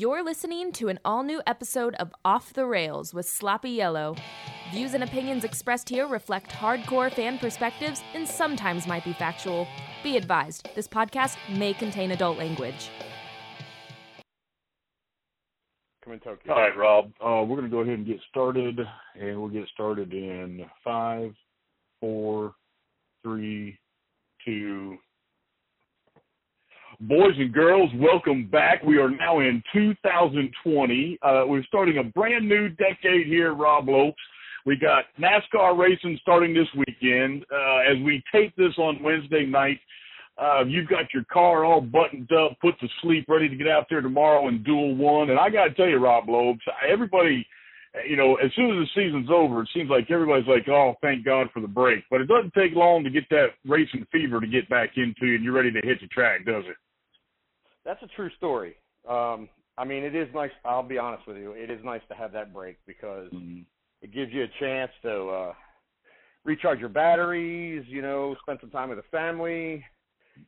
You're listening to an all new episode of Off the Rails with Sloppy Yellow. Views and opinions expressed here reflect hardcore fan perspectives and sometimes might be factual. Be advised, this podcast may contain adult language. Come in Tokyo. All right, Rob. Uh, we're going to go ahead and get started, and we'll get started in five, four, three, two, Boys and girls, welcome back. We are now in 2020. Uh, we're starting a brand new decade here Rob Lopes. We got NASCAR racing starting this weekend. Uh, as we tape this on Wednesday night, uh, you've got your car all buttoned up, put to sleep, ready to get out there tomorrow and duel one. And I got to tell you, Rob Lopes, everybody, you know, as soon as the season's over, it seems like everybody's like, oh, thank God for the break. But it doesn't take long to get that racing fever to get back into you and you're ready to hit the track, does it? That's a true story. Um, I mean, it is nice. I'll be honest with you. It is nice to have that break because mm-hmm. it gives you a chance to uh, recharge your batteries. You know, spend some time with the family,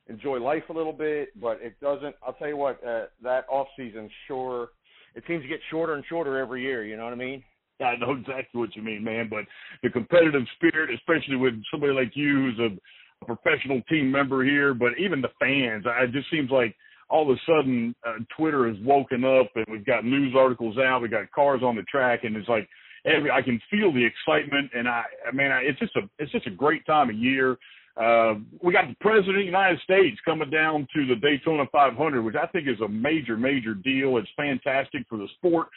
enjoy life a little bit. But it doesn't. I'll tell you what. Uh, that off season, sure, it seems to get shorter and shorter every year. You know what I mean? I know exactly what you mean, man. But the competitive spirit, especially with somebody like you, who's a, a professional team member here, but even the fans, it just seems like all of a sudden uh, Twitter has woken up and we've got news articles out, we got cars on the track, and it's like every I can feel the excitement, and I, I mean, I, it's just a it's just a great time of year. Uh, we got the president of the United States coming down to the Daytona 500, which I think is a major, major deal. It's fantastic for the sport.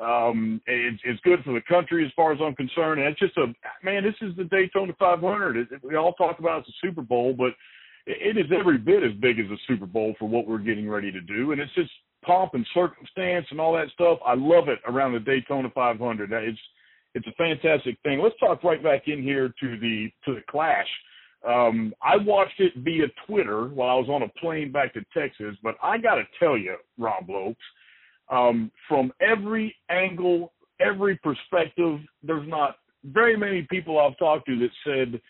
Um, it's, it's good for the country as far as I'm concerned. And it's just a, man, this is the Daytona 500. It, we all talk about it's a Super Bowl, but it is every bit as big as a Super Bowl for what we're getting ready to do, and it's just pomp and circumstance and all that stuff. I love it around the Daytona 500. It's it's a fantastic thing. Let's talk right back in here to the to the Clash. Um, I watched it via Twitter while I was on a plane back to Texas, but I got to tell you, Rob Lopes, um, from every angle, every perspective, there's not very many people I've talked to that said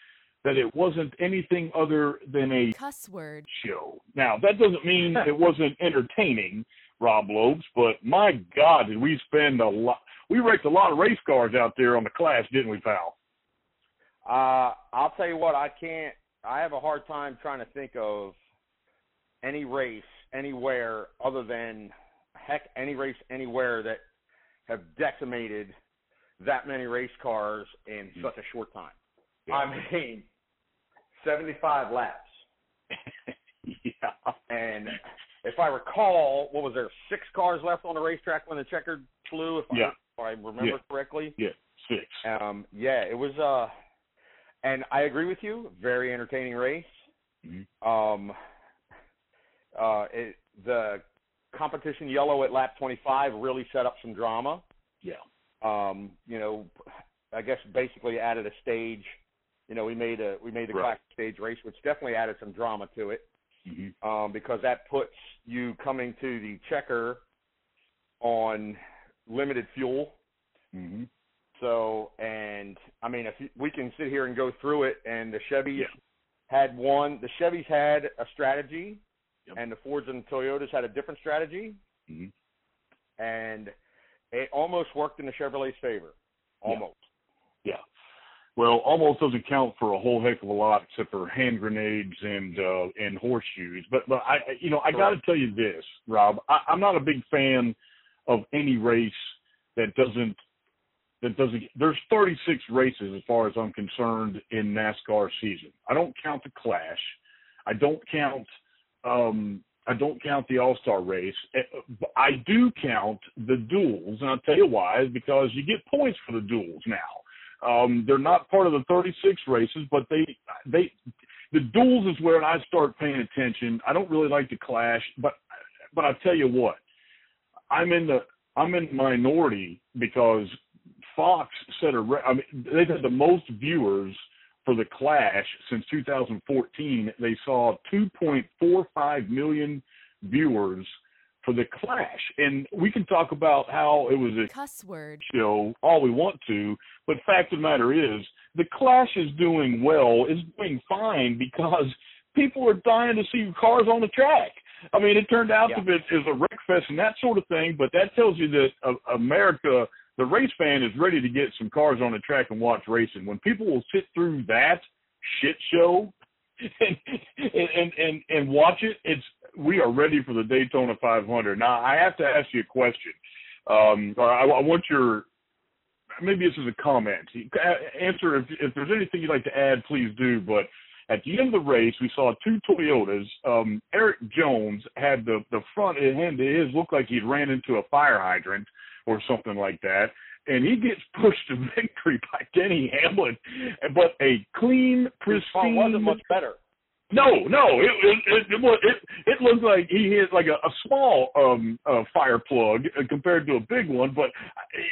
that it wasn't anything other than a cuss word show. Now, that doesn't mean it wasn't entertaining, Rob Lopes, but my God, did we spend a lot? We wrecked a lot of race cars out there on the Clash, didn't we, pal? Uh, I'll tell you what, I can't. I have a hard time trying to think of any race anywhere other than heck any race anywhere that have decimated that many race cars in mm-hmm. such a short time. Yeah. I mean, 75 laps. yeah. And if I recall, what was there, six cars left on the racetrack when the checkered flew, if, yeah. I, if I remember yeah. correctly? Yeah, six. Um, yeah, it was, uh, and I agree with you, very entertaining race. Mm-hmm. Um, uh, it, the competition yellow at lap 25 really set up some drama. Yeah. Um, you know, I guess basically added a stage – you know, we made a we made the right. classic stage race, which definitely added some drama to it, mm-hmm. um, because that puts you coming to the checker on limited fuel. Mm-hmm. So, and I mean, if you, we can sit here and go through it, and the Chevys yeah. had one, the Chevys had a strategy, yep. and the Fords and Toyotas had a different strategy, mm-hmm. and it almost worked in the Chevrolet's favor, almost. Yeah. yeah well, almost doesn't count for a whole heck of a lot except for hand grenades and uh, and horseshoes. But but I you know I got to tell you this, Rob. I, I'm not a big fan of any race that doesn't that doesn't. There's 36 races as far as I'm concerned in NASCAR season. I don't count the Clash. I don't count. Um, I don't count the All Star race. Eh, I do count the duels, and I'll tell you why. Is because you get points for the duels now. Um, they're not part of the 36 races, but they they the duels is where I start paying attention. I don't really like the clash, but but I tell you what, I'm in the I'm in minority because Fox set a I mean they've had the most viewers for the Clash since 2014. They saw 2.45 million viewers for the Clash. And we can talk about how it was a cuss word show all we want to, but fact of the matter is, the Clash is doing well, is doing fine because people are dying to see cars on the track. I mean, it turned out Yeah. to be is a wreck fest and that sort of thing. But that tells you that uh, America, the race fan, is ready to get some cars on the track and watch racing. When people will sit through that shit show and and and and watch it, it's we are ready for the Daytona 500. Now, I have to ask you a question, um, or I, I want your maybe this is a comment. Answer if, if there's anything you'd like to add, please do. But at the end of the race, we saw two Toyotas. Um, Erik Jones had the the front end of his looked like he'd ran into a fire hydrant or something like that. And he gets pushed to victory by Denny Hamlin, but a clean, His pristine. front wasn't much better. No, no, it it it, it, it, looked like he hit like a, a small um uh, fire plug uh, compared to a big one, but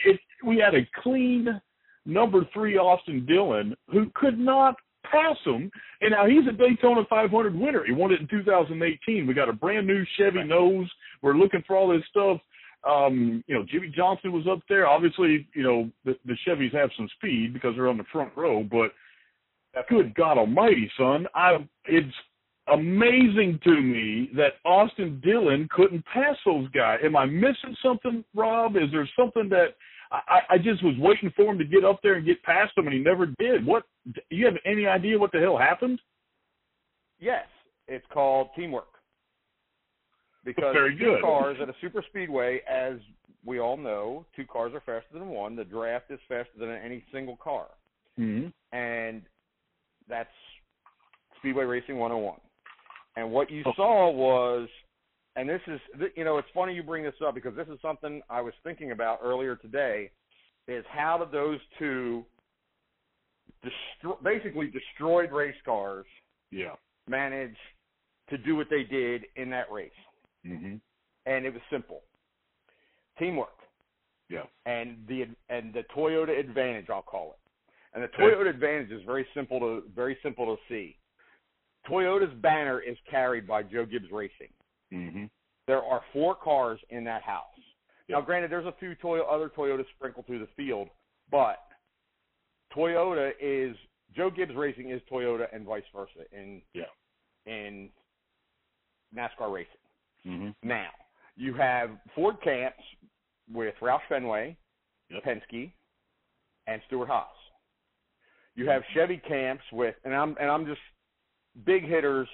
it we had a clean number three Austin Dillon who could not pass him, and now he's a Daytona 500 winner. He won it in 2018. We got a brand new Chevy Right. nose. We're looking for all this stuff. Um, you know, Jimmie Johnson was up there. Obviously, you know the, the Chevys have some speed because they're on the front row, but good God Almighty, son! I it's amazing to me that Austin Dillon couldn't pass those guys. Am I missing something, Rob? Is there something that I, I just was waiting for him to get up there and get past them, and he never did? What? You have any idea what the hell happened? Yes, it's called teamwork. Because Very two cars at a super speedway, as we all know, two cars are faster than one. The draft is faster than any single car, Mm-hmm. and that's Speedway Racing 101. And what you saw was, and this is, you know, it's funny you bring this up because this is something I was thinking about earlier today, is how did those two destro- basically destroyed race cars Yeah. manage to do what they did in that race. Mm-hmm. And it was simple. Teamwork. Yeah. And the and the Toyota advantage, I'll call it. And the Toyota advantage is very simple to very simple to see. Toyota's banner is carried by Joe Gibbs Racing. Mm-hmm. There are four cars in that house. Now, granted, there's a few Toyo- other Toyotas sprinkled through the field, but Toyota is Joe Gibbs Racing is Toyota and vice versa in Yeah. in NASCAR racing. Mm-hmm. Now, you have Ford camps with Roush Fenway, Yep. Penske, and Stewart Haas. You have Chevy camps with, and I'm and I'm just big hitters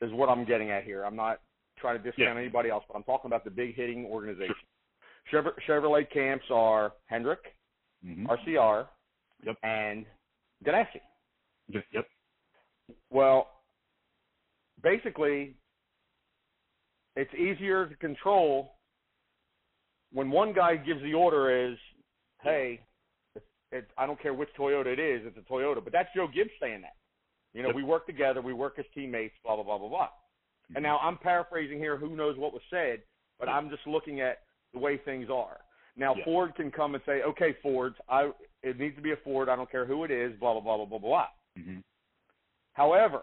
is what I'm getting at here. I'm not trying to discount Yeah. anybody else, but I'm talking about the big hitting organization. Chevrolet, Chevrolet camps are Hendrick, Mm-hmm. RCR, Yep. and Ganassi. Yep. Well, basically, it's easier to control when one guy gives the order is, "Hey, it, it, I don't care which Toyota it is, it's a Toyota." But that's Joe Gibbs saying that. You know, we work together, we work as teammates, blah blah blah blah blah. And now I'm paraphrasing here. Who knows what was said? But I'm just looking at the way things are. Now Yeah. Ford can come and say, "Okay, Ford, I it needs to be a Ford. I don't care who it is." Blah blah blah blah blah blah. Mm-hmm. However,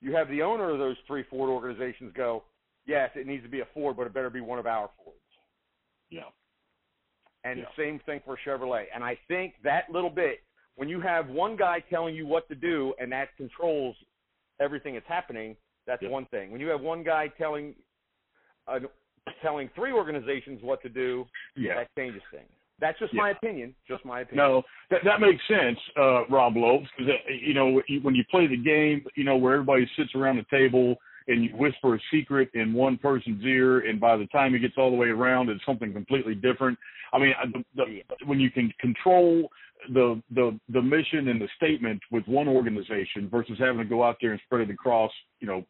you have the owner of those three Ford organizations go, yes, it needs to be a Ford, but it better be one of our Fords. Yeah. And Yeah. the same thing for Chevrolet. And I think that little bit, when you have one guy telling you what to do and that controls everything that's happening, that's Yeah. one thing. When you have one guy telling uh, telling three organizations what to do, Yeah. that changes things. That's just Yeah. my opinion. Just my opinion. No, that that makes sense, uh, Rob Lopes, because uh, you know when you play the game, you know where everybody sits around the table and you whisper a secret in one person's ear, and by the time it gets all the way around, it's something completely different. I mean, I- the, the, when you can control the the the mission and the statement with one organization versus having to go out there and spread it across, you know,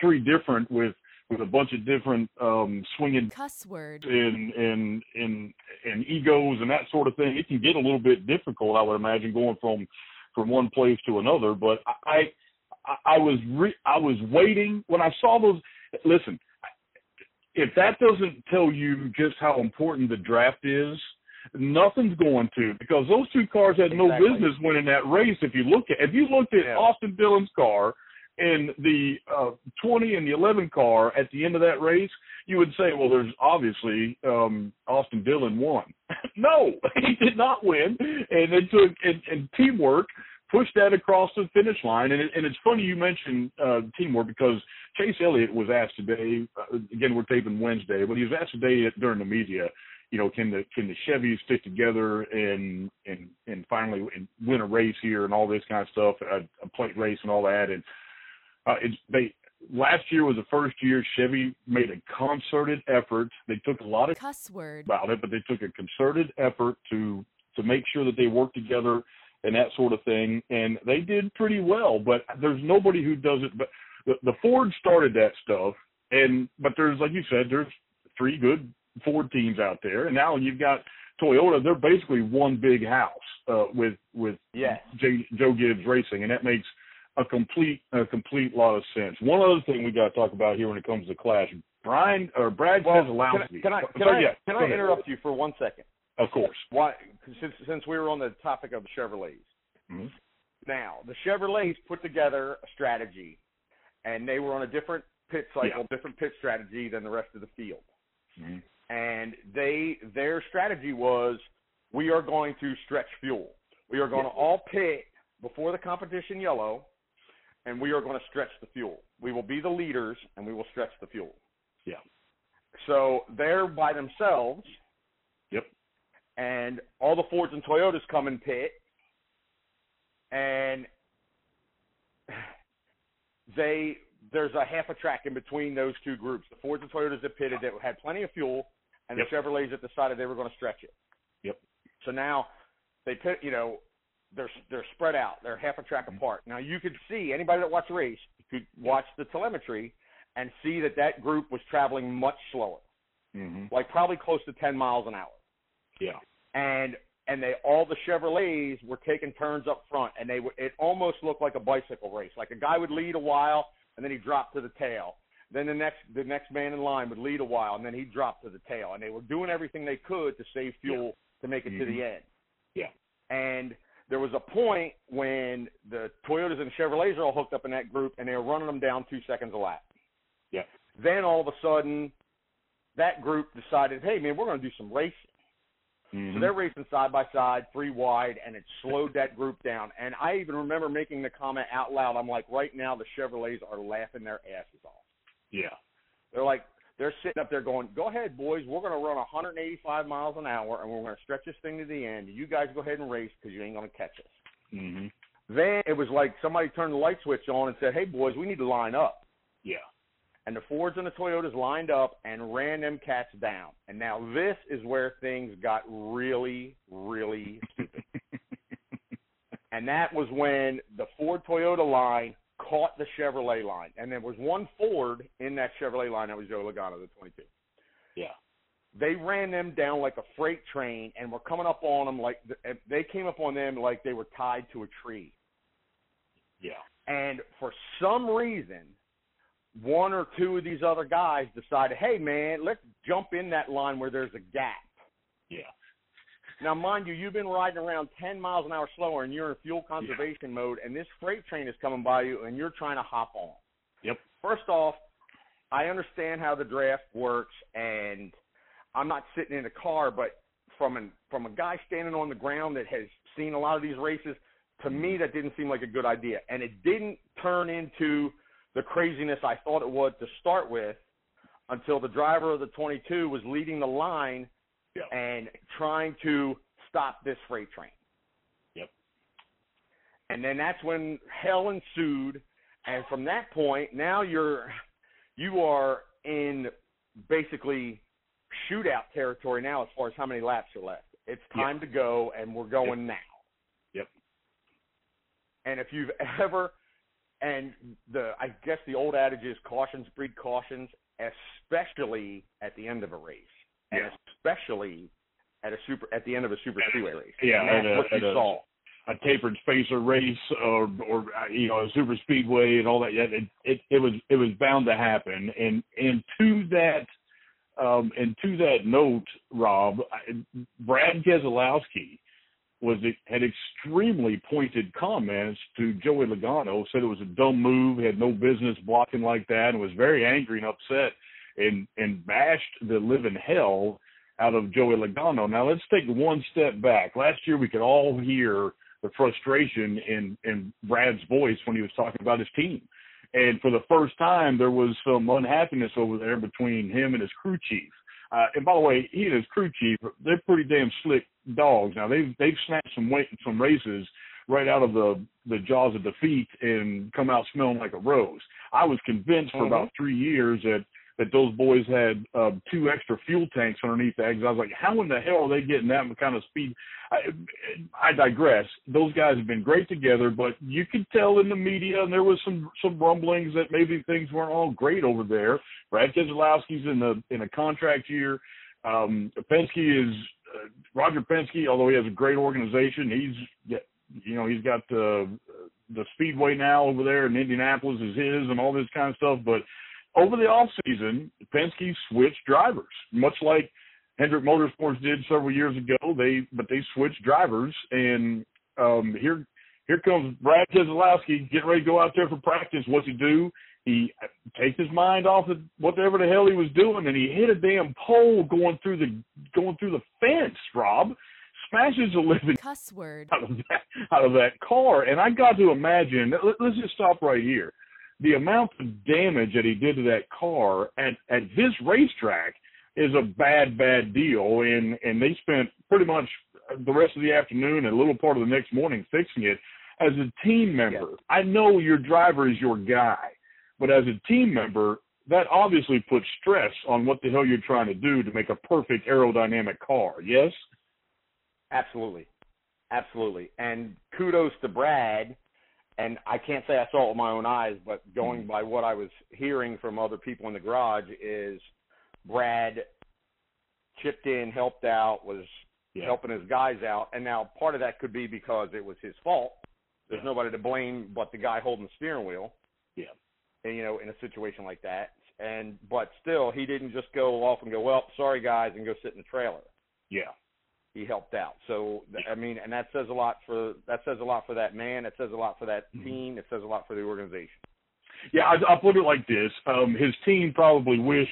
three different with with a bunch of different um swinging Cuss words and and and and egos and that sort of thing, it can get a little bit difficult. I would imagine going from from one place to another. But I I, I was re- I was waiting when I saw those. Listen, if that doesn't tell you just how important the draft is, nothing's going to because those two cars had no business winning that race. If you look at if you looked at Yeah. Austin Dillon's car and the uh, 20 and the 11 car at the end of that race, you would say, well, there's obviously um, Austin Dillon won. no, he did not win, and it took and, and teamwork pushed that across the finish line. And, it, and it's funny you mentioned uh, teamwork because Chase Elliott was asked today. Uh, again, we're taping Wednesday, but he was asked today during the media. You know, can the can the Chevys stick together and and and finally win a race here and all this kind of stuff, a, a plate race and all that. And uh, it's they last year was the first year Chevy made a concerted effort. They took a lot of cuss word about it, but they took a concerted effort to to make sure that they worked together and that sort of thing. And they did pretty well, but there's nobody who does it. But the, the Ford started that stuff, and but there's like you said, there's three good Ford teams out there, and now you've got Toyota. They're basically one big house uh, with with yes. J, Joe Gibbs Racing, and that makes a complete a complete lot of sense. One other thing we got to talk about here when it comes to Clash, Brian or Brad well, Keselowski. Can I can I, can I, yeah, can I interrupt you for one second? Of course. Why? Since since we were on the topic of Chevrolets. Mm-hmm. Now the Chevrolets put together a strategy, and they were on a different pit cycle, yeah. different pit strategy than the rest of the field. Mm-hmm. And they their strategy was we are going to stretch fuel. We are going yeah. to all pit before the competition yellow, and we are going to stretch the fuel. We will be the leaders, and we will stretch the fuel. Yeah. So they're by themselves. Yep. And all the Fords and Toyotas come in pit, and they there's a half a track in between those two groups. The Fords and Toyotas that pitted that had plenty of fuel, and yep. the Chevrolets that decided they were going to stretch it. Yep. So now they pit, you know, they're they're spread out. They're half a track mm-hmm. apart. Now you could see anybody that watched the race could watch the telemetry and see that that group was traveling much slower, mm-hmm. like probably close to 10 miles an hour. Yeah. And and they all the Chevrolets were taking turns up front, and they were it almost looked like a bicycle race. Like a guy would lead a while, and then he dropped to the tail. Then the next the next man in line would lead a while, and then he'd drop to the tail. And they were doing everything they could to save fuel yeah. to make it mm-hmm. to the end. Yeah. And there was a point when the Toyotas and Chevrolets are all hooked up in that group, and they were running them down two seconds a lap. Yeah. Then all of a sudden, that group decided, hey man, we're going to do some racing. Mm-hmm. So they're racing side by side, three wide, and it slowed that group down. And I even remember making the comment out loud. I'm like, right now the Chevrolets are laughing their asses off. Yeah. They're like, they're sitting up there going, "Go ahead, boys. We're going to run 185 miles an hour, and we're going to stretch this thing to the end. You guys go ahead and race because you ain't going to catch us." Mm-hmm. Then it was like somebody turned the light switch on and said, "Hey, boys, we need to line up." Yeah. And the Fords and the Toyotas lined up and ran them cats down. And now this is where things got really, really stupid. and that was when the Ford Toyota line caught the Chevrolet line. And there was one Ford in that Chevrolet line that was Joe Logano, the 22. Yeah. They ran them down like a freight train and were coming up on them like they came up on them like they were tied to a tree. Yeah. And for some reason, one or two of these other guys decided, hey, man, let's jump in that line where there's a gap. Yeah. Now, mind you, you've been riding around 10 miles an hour slower, and you're in fuel conservation yeah. mode, and this freight train is coming by you, and you're trying to hop on. Yep. First off, I understand how the draft works, and I'm not sitting in a car, but from an from a guy standing on the ground that has seen a lot of these races, to me mm-hmm. that didn't seem like a good idea, and it didn't turn into the craziness I thought it would to start with until the driver of the 22 was leading the line yep. and trying to stop this freight train. Yep. And then that's when hell ensued, and from that point, now you're you are in basically shootout territory now as far as how many laps are left. It's time yep. to go, and we're going yep. now. Yep. And if you've ever, and the I guess the old adage is cautions breed cautions, especially at the end of a race, yeah. and especially at a super at the end of a super speedway race. Yeah, and that's at a, what you saw. A tapered spacer race, or or you know, a super speedway and all that. Yeah, it it, it was it was bound to happen, and and to that. Um, and to that note, Rob, Brad Keselowski was had extremely pointed comments to Joey Logano. Said it was a dumb move, had no business blocking like that, and was very angry and upset, and and bashed the living hell out of Joey Logano. Now let's take one step back. Last year we could all hear the frustration in in Brad's voice when he was talking about his team. And for the first time, there was some unhappiness over there between him and his crew chief. Uh, and by the way, he and his crew chief, they're pretty damn slick dogs. Now they've they've snatched some weight some races right out of the the jaws of defeat and come out smelling like a rose. I was convinced for mm-hmm. about three years that that those boys had uh, two extra fuel tanks underneath the eggs. I was like, how in the hell are they getting that kind of speed? I, I digress. Those guys have been great together, but you could tell in the media, and there was some some rumblings that maybe things weren't all great over there. Brad Keselowski's in the in a contract year. Um, Penske is uh, Roger Penske, although he has a great organization, he's you know he's got the the speedway now over there in Indianapolis is his and all this kind of stuff, but over the off season, Penske switched drivers, much like Hendrick Motorsports did several years ago. They but they switched drivers, and um, here here comes Brad Keselowski getting ready to go out there for practice. What's he do? He takes his mind off of whatever the hell he was doing, and he hit a damn pole going through the going through the fence. Rob smashes a living cuss word out of that out of that car, and I got to imagine. Let, let's just stop right here the amount of damage that he did to that car at at this racetrack is a bad bad deal. And and they spent pretty much the rest of the afternoon and a little part of the next morning fixing it. As a team member yeah. i know your driver is your guy but as a team member that obviously puts stress on what the hell you're trying to do to make a perfect aerodynamic car. Yes? Absolutely. Absolutely. And kudos to brad and I can't say I saw it with my own eyes, but going mm-hmm. by what I was hearing from other people in the garage is Brad chipped in, helped out, was yeah. helping his guys out, and now part of that could be because it was his fault. There's yeah. nobody to blame but the guy holding the steering wheel. Yeah. And you know, in a situation like that, and but still, he didn't just go off and go, well, sorry guys, and go sit in the trailer. Yeah he helped out. So I mean, and that says a lot for that says a lot for that man. It says a lot for that mm-hmm. team. It says a lot for the organization. Yeah, I, I'll put it like this: um, his team probably wished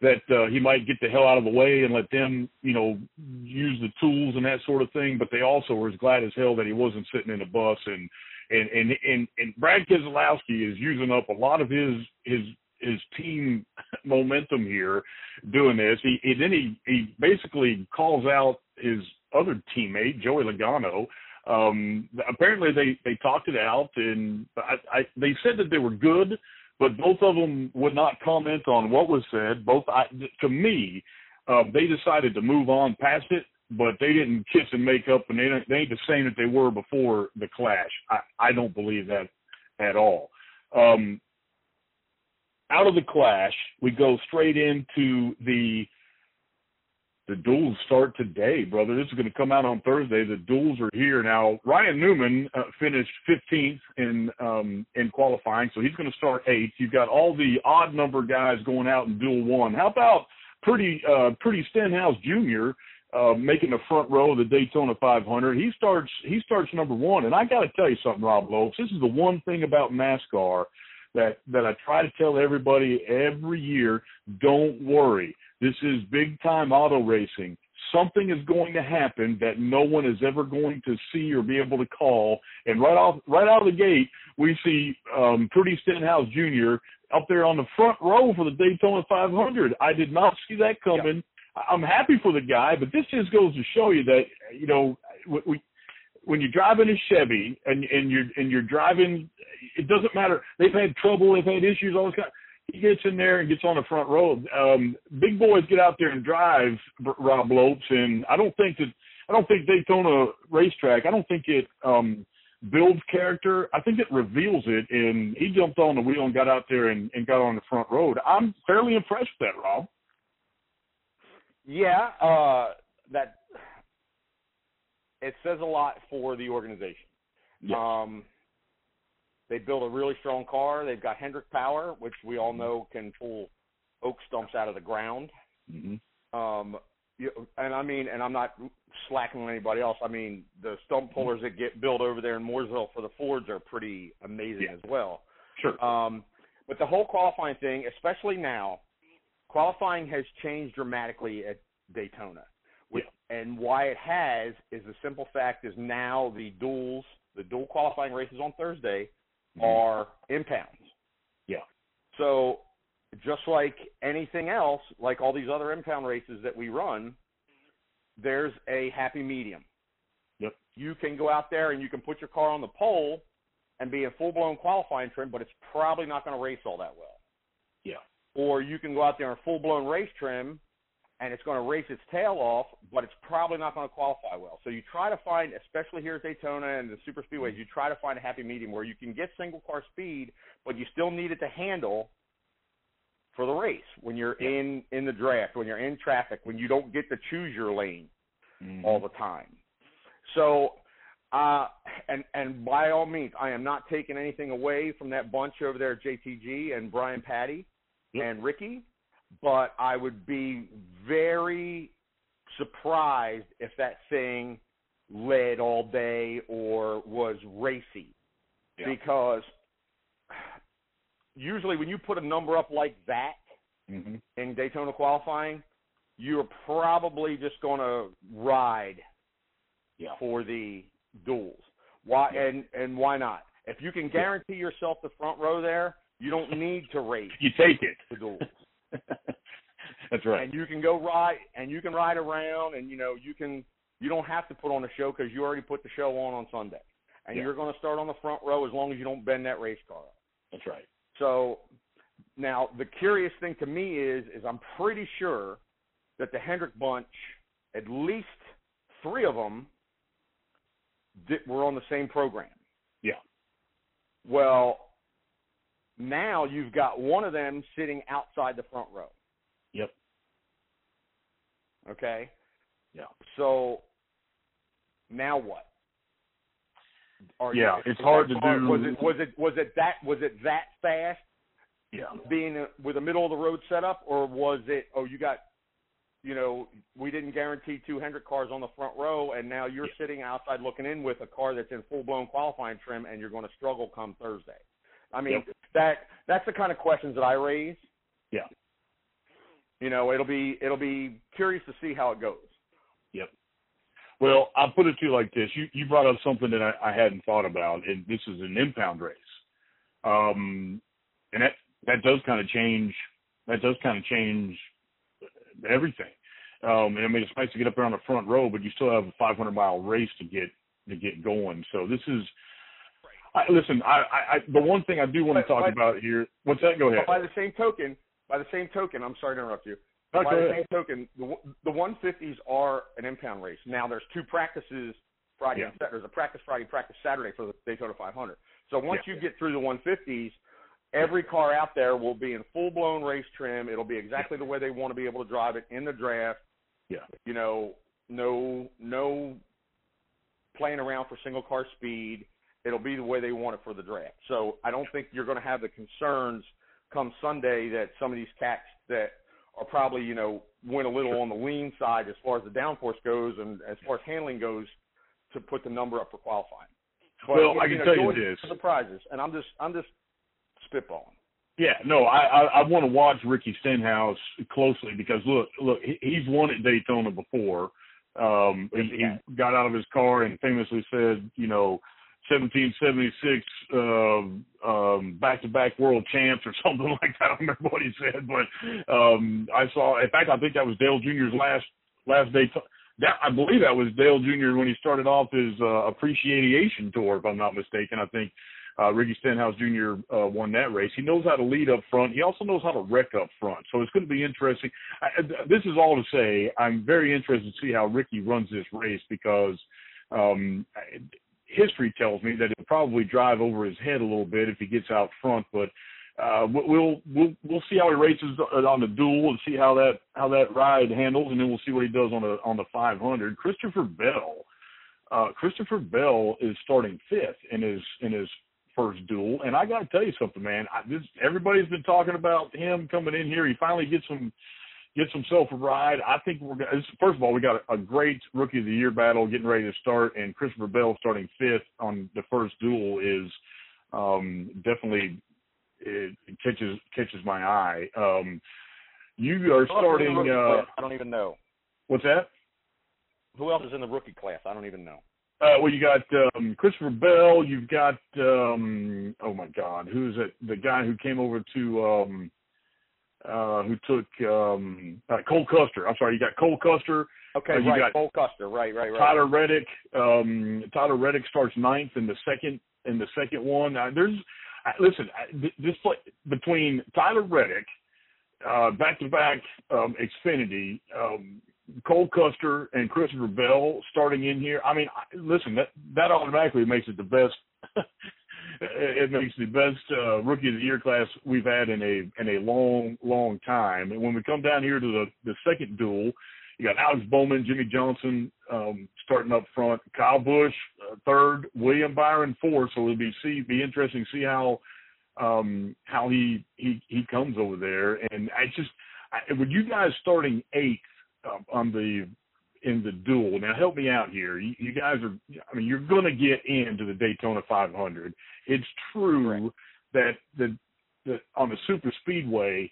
that uh, he might get the hell out of the way and let them, you know, use the tools and that sort of thing. But they also were as glad as hell that he wasn't sitting in a bus and and and and, and Brad Keselowski is using up a lot of his his his team momentum here doing this. He, he then he he basically calls out his other teammate Joey Logano. Um, apparently they they talked it out and I, I they said that they were good, but both of them would not comment on what was said. Both I, to me, uh, they decided to move on past it, but they didn't kiss and make up, and they they ain't the same that they were before the clash. I I don't believe that at all. Um, out of the clash, we go straight into the the duels start today, brother. This is going to come out on Thursday. The duels are here now. Ryan Newman uh, finished 15th in um, in qualifying, so he's going to start eighth. You've got all the odd number guys going out in duel one. How about pretty uh, pretty Stenhouse Jr. Uh, making the front row of the Daytona 500? He starts he starts number one, and I got to tell you something, Rob Lopes. This is the one thing about NASCAR that that I try to tell everybody every year, don't worry. This is big time auto racing. Something is going to happen that no one is ever going to see or be able to call. And right off right out of the gate, we see um Trudy Stenhouse Jr. up there on the front row for the Daytona 500. I did not see that coming. I'm happy for the guy, but this just goes to show you that you know we when you're driving a Chevy and and you're and you're driving, it doesn't matter. They've had trouble, they've had issues, all this kind. He gets in there and gets on the front row. Um, big boys get out there and drive Rob Lopes, and I don't think that I don't think Daytona racetrack. I don't think it um, builds character. I think it reveals it. And he jumped on the wheel and got out there and, and got on the front road. I'm fairly impressed with that, Rob. Yeah, uh, that it says a lot for the organization. Yes. Um, they built a really strong car. They've got Hendrick Power, which we all know can pull oak stumps out of the ground. Mm-hmm. Um, you, and I mean, and I'm not slacking on anybody else. I mean, the stump mm-hmm. pullers that get built over there in Mooresville for the Fords are pretty amazing yeah. as well. Sure. Um, but the whole qualifying thing, especially now, qualifying has changed dramatically at Daytona. With, yeah. And and why it has is the simple fact is now the duels, the duel qualifying races on Thursday Mhm. are impounds. Yeah. So just like anything else, like all these other impound races that we run, there's a happy medium. Yep. You can go out there and you can put your car on the pole and be in full blown qualifying trim, but it's probably not going to race all that well. Yeah. Or you can go out there in full blown race trim and it's going to race its tail off, but it's probably not going to qualify well. So you try to find, especially here at Daytona and the super speedways, you try to find a happy medium where you can get single car speed, but you still need it to handle for the race when you're Yeah. in in the draft, when you're in traffic, when you don't get to choose your lane Mhm. all the time. So, uh, and and by all means, I am not taking anything away from that bunch over there, JTG and Brian Patty and Ricky, but I would be very surprised if that thing led all day or was racy, Yeah. because usually when you put a number up like that Mhm. in Daytona qualifying, you're probably just going to ride Yeah. for the duels. Why Yeah. and and why not? If you can guarantee yourself the front row there, you don't need to race You take it. the duels. That's right. And you can go ride and you can ride around and you know you can you don't have to put on a show because you already put the show on on Sunday. And Yeah. you're going to start on the front row as long as you don't bend that race car up. That's right. So now the curious thing to me is is I'm pretty sure that the Hendrick bunch, at least three of them, did, were on the same program. Yeah. Well, now you've got one of them sitting outside the front row. Okay. Yeah. So now what? Are Yeah, is it's hard to do- Was it was it was it that was it that fast? Yeah. being a, with a middle of the road setup, or was it? Oh, you got, you know, we didn't guarantee 200 cars on the front row, and now you're Yeah. sitting outside looking in with a car that's in full blown qualifying trim, and you're going to struggle come Thursday. I mean, Yep. that that's the kind of questions that I raise. Yeah. You know, it'll be it'll be curious to see how it goes. Yep. Well, I'll put it to you like this. You you brought up something that I, I hadn't thought about, and this is an impound race. Um, and that that does kind of change. That does kind of change everything. Um, and I mean, it's nice to get up there on the front row, but you still have a 500 mile race to get to get going. So this is. I, listen, I, I, I the one thing I do want to talk but- about here. What's that? Go ahead. By the same token, by the same token, I'm sorry to interrupt you. By the same token, the the 150s are an impound race. Now there's two practices Friday Yeah. and Saturday. There's a practice Friday, practice Saturday for the Daytona 500. So once you get through the 150s, every car out there will be in full blown race trim. It'll be exactly the way they want to be able to drive it in the draft. Yeah. You know, no no playing around for single car speed. It'll be the way they want it for the draft. So I don't think you're going to have the concerns come Sunday that some of these cats that are probably you know went a little on the lean side as far as the downforce goes and as far as handling goes to put the number up for qualifying. But, Well, I can know, tell you this. surprises, and I'm just I'm just spitballing. Yeah, no, I I, I want to watch Ricky Stenhouse closely because look, look, he's won at Daytona before. Um, he he got out of his car and famously said, you know, 1776 um, um, back-to-back world champs or something like that. I don't remember what he said, but um, I saw. In fact, I think that was Dale Jr.'s last last day. That I believe that was Dale Jr. when he started off his uh, appreciation tour, if I'm not mistaken. I think uh, Ricky Stenhouse Jr. Uh, won that race. He knows how to lead up front. He also knows how to wreck up front. So it's going to be interesting. I, this is all to say I'm very interested to see how Ricky runs this race because um, history tells me that he'll probably drive over his head a little bit if he gets out front. But uh, we'll we'll we'll see how he races on the duel and see how that how that ride handles, and then we'll see what he does on the on the 500. Christopher Bell. Uh, Christopher Bell is starting fifth in his in his first duel, and I got to tell you something, man. I, this everybody's been talking about him coming in here. He finally gets some gets himself a ride. I think we're gonna. First of all, we got a, a great rookie of the year battle getting ready to start, and Christopher Bell starting fifth on the first duel is um, definitely it catches catches my eye. Um, you are starting. Uh, I don't even know. what's that? who else is in the rookie class? I don't even know. Uh, well, you got um, Christopher Bell. You've got um, oh my God, who's it? The guy who came over to um, uh, who took um, uh, Cole Custer. I'm sorry, you got Cole Custer. Okay, Uh, you right. got Cole Custer. Right, right, right. Tyler Reddick. Um, Tyler Reddick starts ninth in the second in the second one. Uh, there's uh, listen, uh, th- this play between Tyler Reddick, back to back Xfinity, um, Cole Custer and Christopher Bell starting in here. I mean, I- listen, that that automatically makes it the best. it makes the best uh, rookie of the year class we've had in a in a long, long time. And when we come down here to the the second duel, you got Alex Bowman, Jimmie Johnson um, starting up front, Kyle Busch uh, third, William Byron fourth. So it'll be see be interesting to see how um, how he he he comes over there. And I just I, you guys starting eighth um, on the in the duel. Now help me out here. You, you guys are I mean you're going to get into the Daytona 500. It's true that the that on the super speedway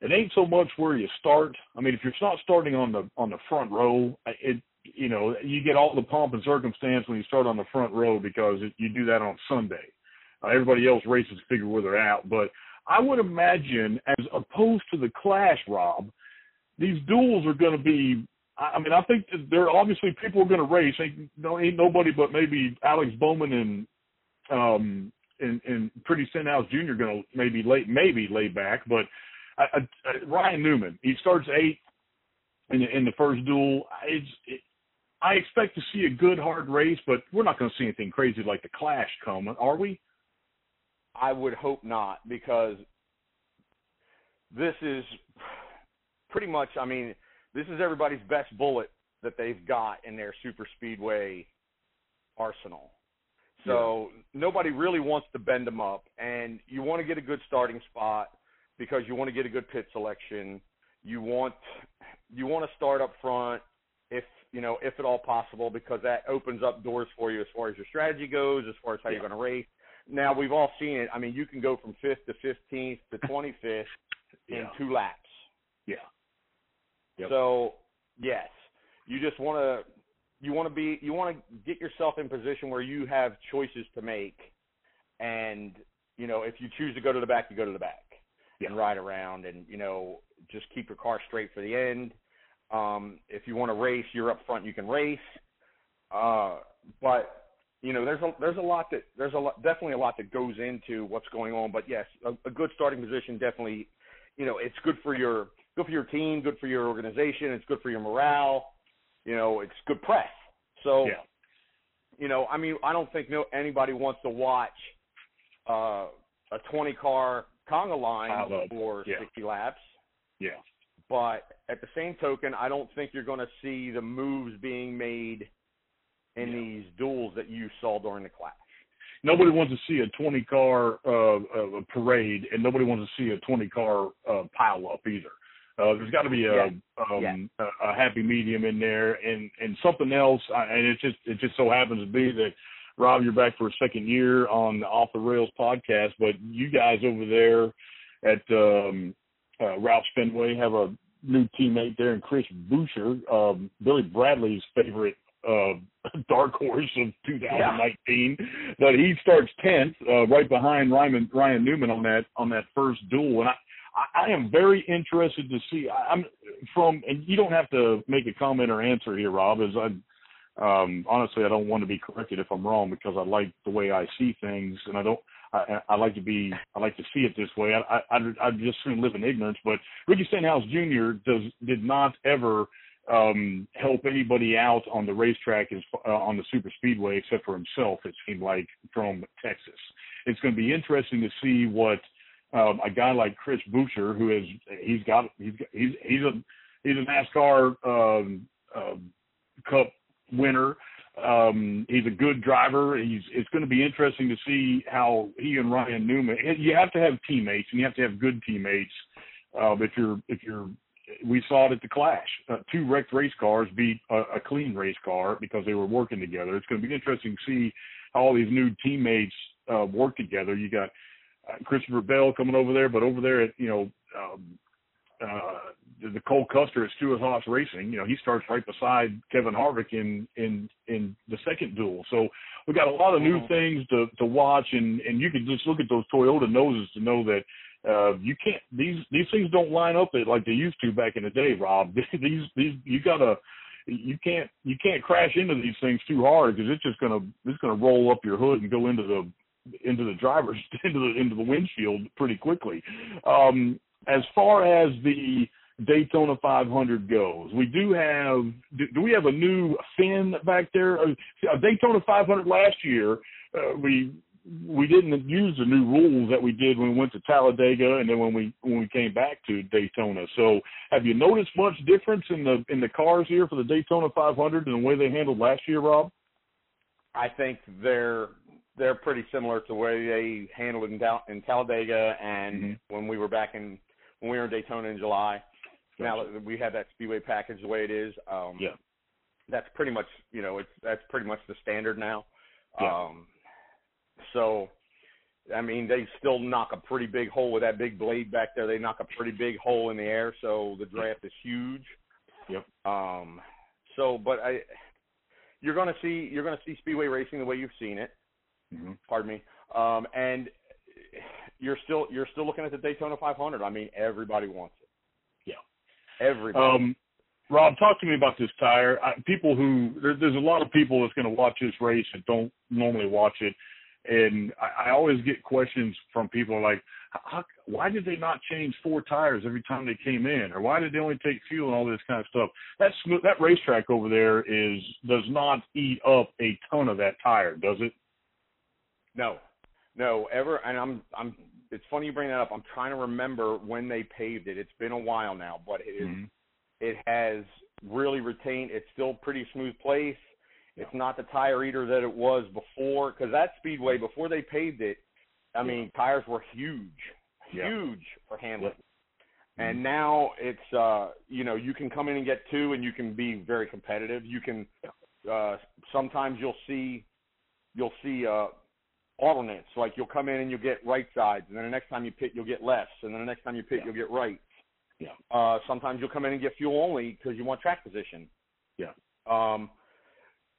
it ain't so much where you start. I mean, if you're not starting on the on the front row, it you know you get all the pomp and circumstance when you start on the front row because it, you do that on Sunday. Uh, everybody else races to figure where they're at, but I would imagine as opposed to the Clash, Rob, these duels are going to be. I I mean, I think there are obviously people are going to race. Ain't, no, ain't nobody but maybe Alex Bowman and um and and Pretty Stenhouse Jr. going to maybe lay maybe lay back, but I, I, Ryan Newman, he starts eighth in the, in the first duel. It's, it, I expect to see a good hard race, but we're not going to see anything crazy like the Clash coming, are we? I would hope not because this is pretty much. I mean, this is everybody's best bullet that they've got in their super speedway arsenal. So nobody really wants to bend them up, and you want to get a good starting spot because you want to get a good pit selection. You want you want to start up front if you know if at all possible because that opens up doors for you as far as your strategy goes, as far as how you're going to race. Now we've all seen it. I mean, you can go from fifth to fifteenth to twenty fifth in two laps. Yeah. Yep. So yes, you just want to you want to be you want to get yourself in position where you have choices to make, and you know if you choose to go to the back, you go to the back and ride around, and you know just keep your car straight for the end. Um, if you want to race, you're up front, you can race. Uh, but you know there's a there's a lot that there's a lot, definitely a lot that goes into what's going on. But yes, a, a good starting position definitely you know it's good for your good for your team, good for your organization, it's good for your morale. You know, it's good press. So, Yeah. you know, I mean, I don't think no anybody wants to watch uh, a 20 car conga line for Yeah. 60 laps. Yeah. But at the same token, I don't think you're going to see the moves being made in Yeah. these duels that you saw during the clash. Nobody wants to see a 20 car uh, uh, parade, and nobody wants to see a 20 car uh, pile up either. Uh, there's got to be a, Yeah. um, Yeah. a a happy medium in there, and and something else. I, and it just it just so happens to be that Rob, you're back for a second year on the Off the Rails podcast, but you guys over there at um, uh, Roush Fenway have a new teammate there, and Chris Buescher, um, Billy Bradley's favorite uh, dark horse of 2019. But he starts tenth, uh, right behind Ryan Ryan Newman on that on that first duel, and I. I I am very interested to see. I- I'm from, and you don't have to make a comment or answer here, Rob. As I, um, honestly, I don't want to be corrected if I'm wrong because I like the way I see things, and I don't. I, I like to be. I like to see it this way. I, I, I, just soon live in ignorance. But Ricky Stenhouse Jr. does did not ever um, help anybody out on the racetrack as, uh, on the super speedway except for himself. It seemed like from Texas. It's going to be interesting to see what um, a guy like Chris Buescher, who is he's got he's got, he's he's a he's a NASCAR um, um, Cup winner. Um, he's a good driver. He's it's going to be interesting to see how he and Ryan Newman. You have to have teammates, and you have to have good teammates. Uh, if you're if you're we saw it at the Clash. Uh, two wrecked race cars beat a, a clean race car because they were working together. It's going to be interesting to see how all these new teammates uh, work together. You got uh, Christopher Bell coming over there, but over there at you know um, uh, the Cole Custer at Stewart Haas Racing. You know, he starts right beside Kevin Harvick in in in the second duel. So we got a lot of new mm-hmm. things to to watch, and and you can just look at those Toyota noses to know that uh you can't these these things don't line up like they used to back in the day rob these these you gotta you can't you can't crash into these things too hard because it's just gonna it's gonna roll up your hood and go into the into the driver's into the into the windshield pretty quickly um as far as the Daytona 500 goes. We do have. Do, do we have a new fin back there? A uh, Daytona 500 last year, uh, we we didn't use the new rules that we did when we went to Talladega and then when we when we came back to Daytona. So, have you noticed much difference in the in the cars here for the Daytona 500 and the way they handled last year, Rob? I think they're they're pretty similar to the way they handled in, in Talladega and mm-hmm. when we were back in when we were in Daytona in July. Now that we have that speedway package the way it is, um, yeah, that's pretty much you know it's that's pretty much the standard now. Yeah. Um, so, I mean, they still knock a pretty big hole with that big blade back there. They knock a pretty big hole in the air, so the draft is huge. Yep. Um, so, but I, you're gonna see you're gonna see speedway racing the way you've seen it. Mm-hmm. Pardon me. Um, and you're still you're still looking at the Daytona 500. I mean, everybody wants it. Yeah, Everybody. Um, Rob, talk to me about this tire. I, people who there, there's a lot of people that's going to watch this race that don't normally watch it, and I, I always get questions from people like, how, "Why did they not change four tires every time they came in, or why did they only take fuel and all this kind of stuff?" That that racetrack over there is does not eat up a ton of that tire, does it? No, no, ever. And I'm I'm it's funny you bring that up. I'm trying to remember when they paved it. It's been a while now, but it is, mm-hmm. it has really retained. It's still pretty smooth place. It's not the tire eater that it was before because that speedway before they paved it, I mean tires were huge, yeah. huge for handling. Yeah. And now it's uh you know you can come in and get two and you can be very competitive. You can uh sometimes you'll see you'll see uh alternates. Like you'll come in and you'll get right sides, and then the next time you pit you'll get lefts, and then the next time you pit yeah. you'll get right. Yeah. Uh, sometimes you'll come in and get fuel only because you want track position. Yeah. Um,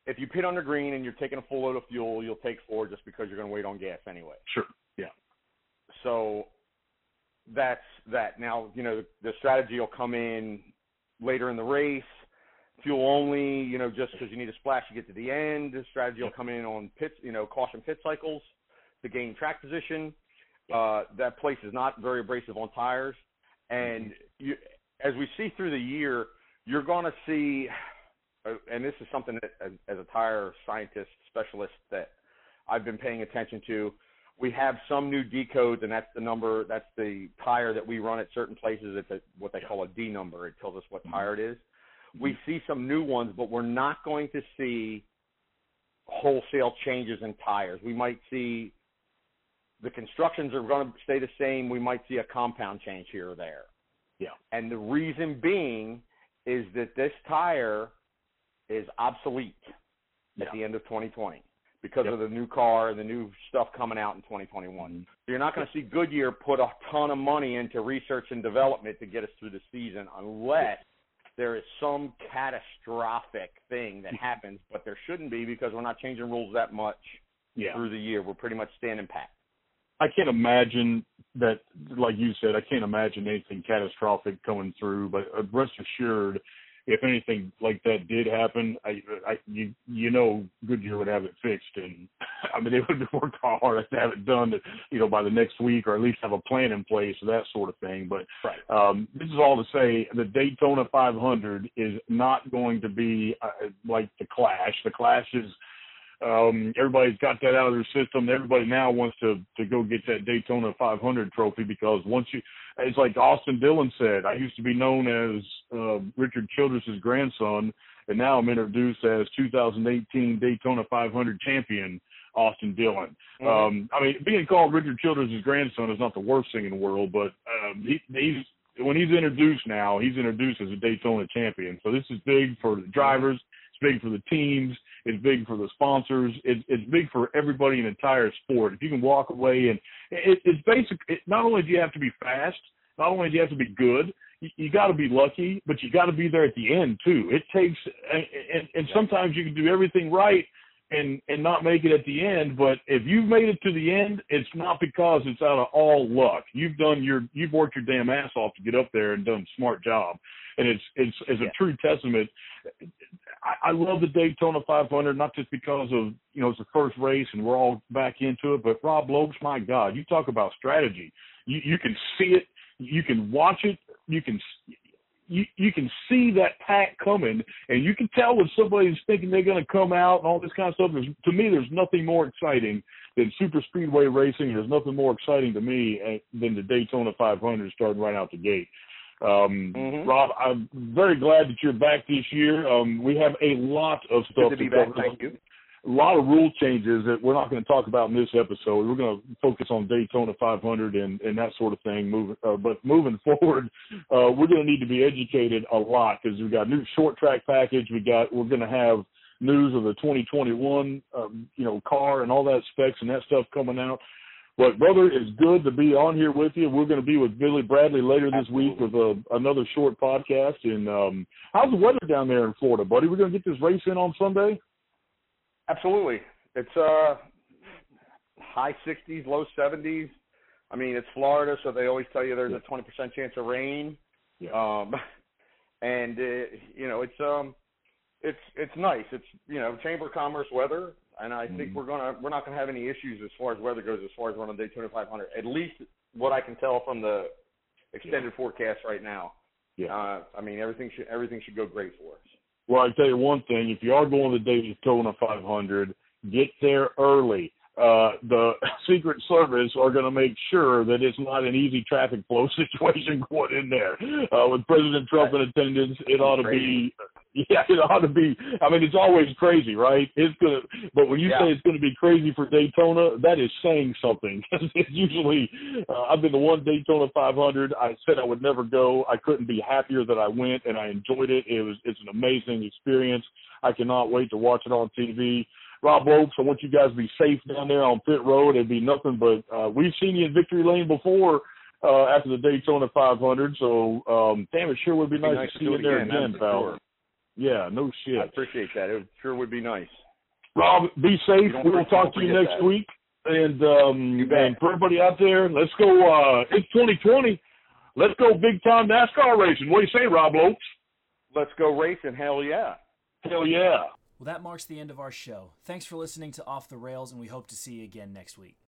if you pit under green and you're taking a full load of fuel, you'll take four just because you're going to wait on gas anyway. Sure. Yeah. So that's that. Now you know the, the strategy will come in later in the race fuel only, you know, just because you need a splash to get to the end. The strategy will come in on pits, you know, caution pit cycles to gain track position. Uh, that place is not very abrasive on tires, and mm-hmm. you, as we see through the year, you're going to see, uh, and this is something that, as, as a tire scientist specialist, that I've been paying attention to. We have some new D codes, and that's the number, that's the tire that we run at certain places. It's a, what they call a D number. It tells us what mm-hmm. tire it is we see some new ones, but we're not going to see wholesale changes in tires. We might see the constructions are going to stay the same. We might see a compound change here or there. Yeah. And the reason being is that this tire is obsolete yeah. at the end of 2020 because yep. of the new car and the new stuff coming out in 2021. Mm-hmm. So you're not going to see Goodyear put a ton of money into research and development to get us through the season unless there is some catastrophic thing that happens, but there shouldn't be because we're not changing rules that much yeah. through the year. We're pretty much standing pat. I can't imagine that, like you said, I can't imagine anything catastrophic coming through. But uh, rest assured, if anything like that did happen, I, I you you know Goodyear would have it fixed, and I mean they would have worked hard to have it done, you know, by the next week, or at least have a plan in place, that sort of thing. But right. um, this is all to say the Daytona 500 is not going to be uh, like the Clash. The Clash is um, everybody's got that out of their system. Everybody now wants to to go get that Daytona 500 trophy because once you, it's like Austin Dillon said, I used to be known as uh, Richard Childress's grandson, and now I'm introduced as 2018 Daytona 500 champion Austin Dillon. Mm-hmm. Um, I mean, being called Richard Childress's grandson is not the worst thing in the world, but um, he, he's when he's introduced now, he's introduced as a Daytona champion. So this is big for the drivers. It's big for the teams. It's big for the sponsors. It's, it's big for everybody in the entire sport. If you can walk away and it, it's basic. It, not only do you have to be fast, not only do you have to be good, you, you got to be lucky, but you got to be there at the end too. It takes, and, and, and sometimes you can do everything right and and not make it at the end. But if you've made it to the end, it's not because it's out of all luck. You've done your, you've worked your damn ass off to get up there and done a smart job, and it's it's it's a true testament. I, I love the Daytona 500, not just because of you know it's the first race and we're all back into it, but Rob Lopes, my God, you talk about strategy. You you can see it, you can watch it, you can you you can see that pack coming, and you can tell when somebody's thinking they're going to come out and all this kind of stuff. There's, to me, there's nothing more exciting than super speedway racing. There's nothing more exciting to me eh, than the Daytona 500 starting right out the gate. Um, mm-hmm. Rob, I'm very glad that you're back this year. Um, we have a lot of stuff Good to, to be back. Thank you. A lot of rule changes that we're not going to talk about in this episode. We're going to focus on Daytona 500 and, and that sort of thing. Moving, uh, but moving forward, uh, we're going to need to be educated a lot because we've got new short track package. We got we're going to have news of the 2021, um, you know, car and all that specs and that stuff coming out. But brother, it's good to be on here with you. We're going to be with Billy Bradley later this week with a, another short podcast. And um, how's the weather down there in Florida, buddy? We're going to get this race in on Sunday. Absolutely, it's uh high 60s, low 70s. I mean, it's Florida, so they always tell you there's a 20% chance of rain. Yeah. Um, and uh, you know, it's um, it's it's nice. It's you know, Chamber of Commerce weather and I think mm-hmm. we're gonna we're not gonna have any issues as far as weather goes as far as running Daytona 500. At least what I can tell from the extended yeah. forecast right now. Yeah. Uh, I mean everything should everything should go great for us. Well, I tell you one thing: if you are going to Daytona 500, get there early. Uh, the Secret Service are going to make sure that it's not an easy traffic flow situation going in there. Uh, with President Trump in attendance, it ought to be, yeah, it ought to be. I mean, it's always crazy, right? It's gonna, but when you yeah. say it's going to be crazy for Daytona, that is saying something. it's usually, uh, I've been to one Daytona 500. I said I would never go. I couldn't be happier that I went, and I enjoyed it. It was, it's an amazing experience. I cannot wait to watch it on TV. Rob Lopes, I want you guys to be safe down there on pit road. It'd be nothing but uh, we've seen you in victory lane before uh, after the Daytona 500. So um, damn, it sure would be, nice, nice to see you there again, again pal. Sure. Yeah, no shit. I appreciate that. It sure would be nice. Rob, be safe. We will talk to you next that. week. And um, and for everybody out there, let's go. Uh, it's 2020. Let's go big time NASCAR racing. What do you say, Rob Lopes? Let's go racing. Hell yeah. Hell yeah. Well, that marks the end of our show. Thanks for listening to Off the Rails, and we hope to see you again next week.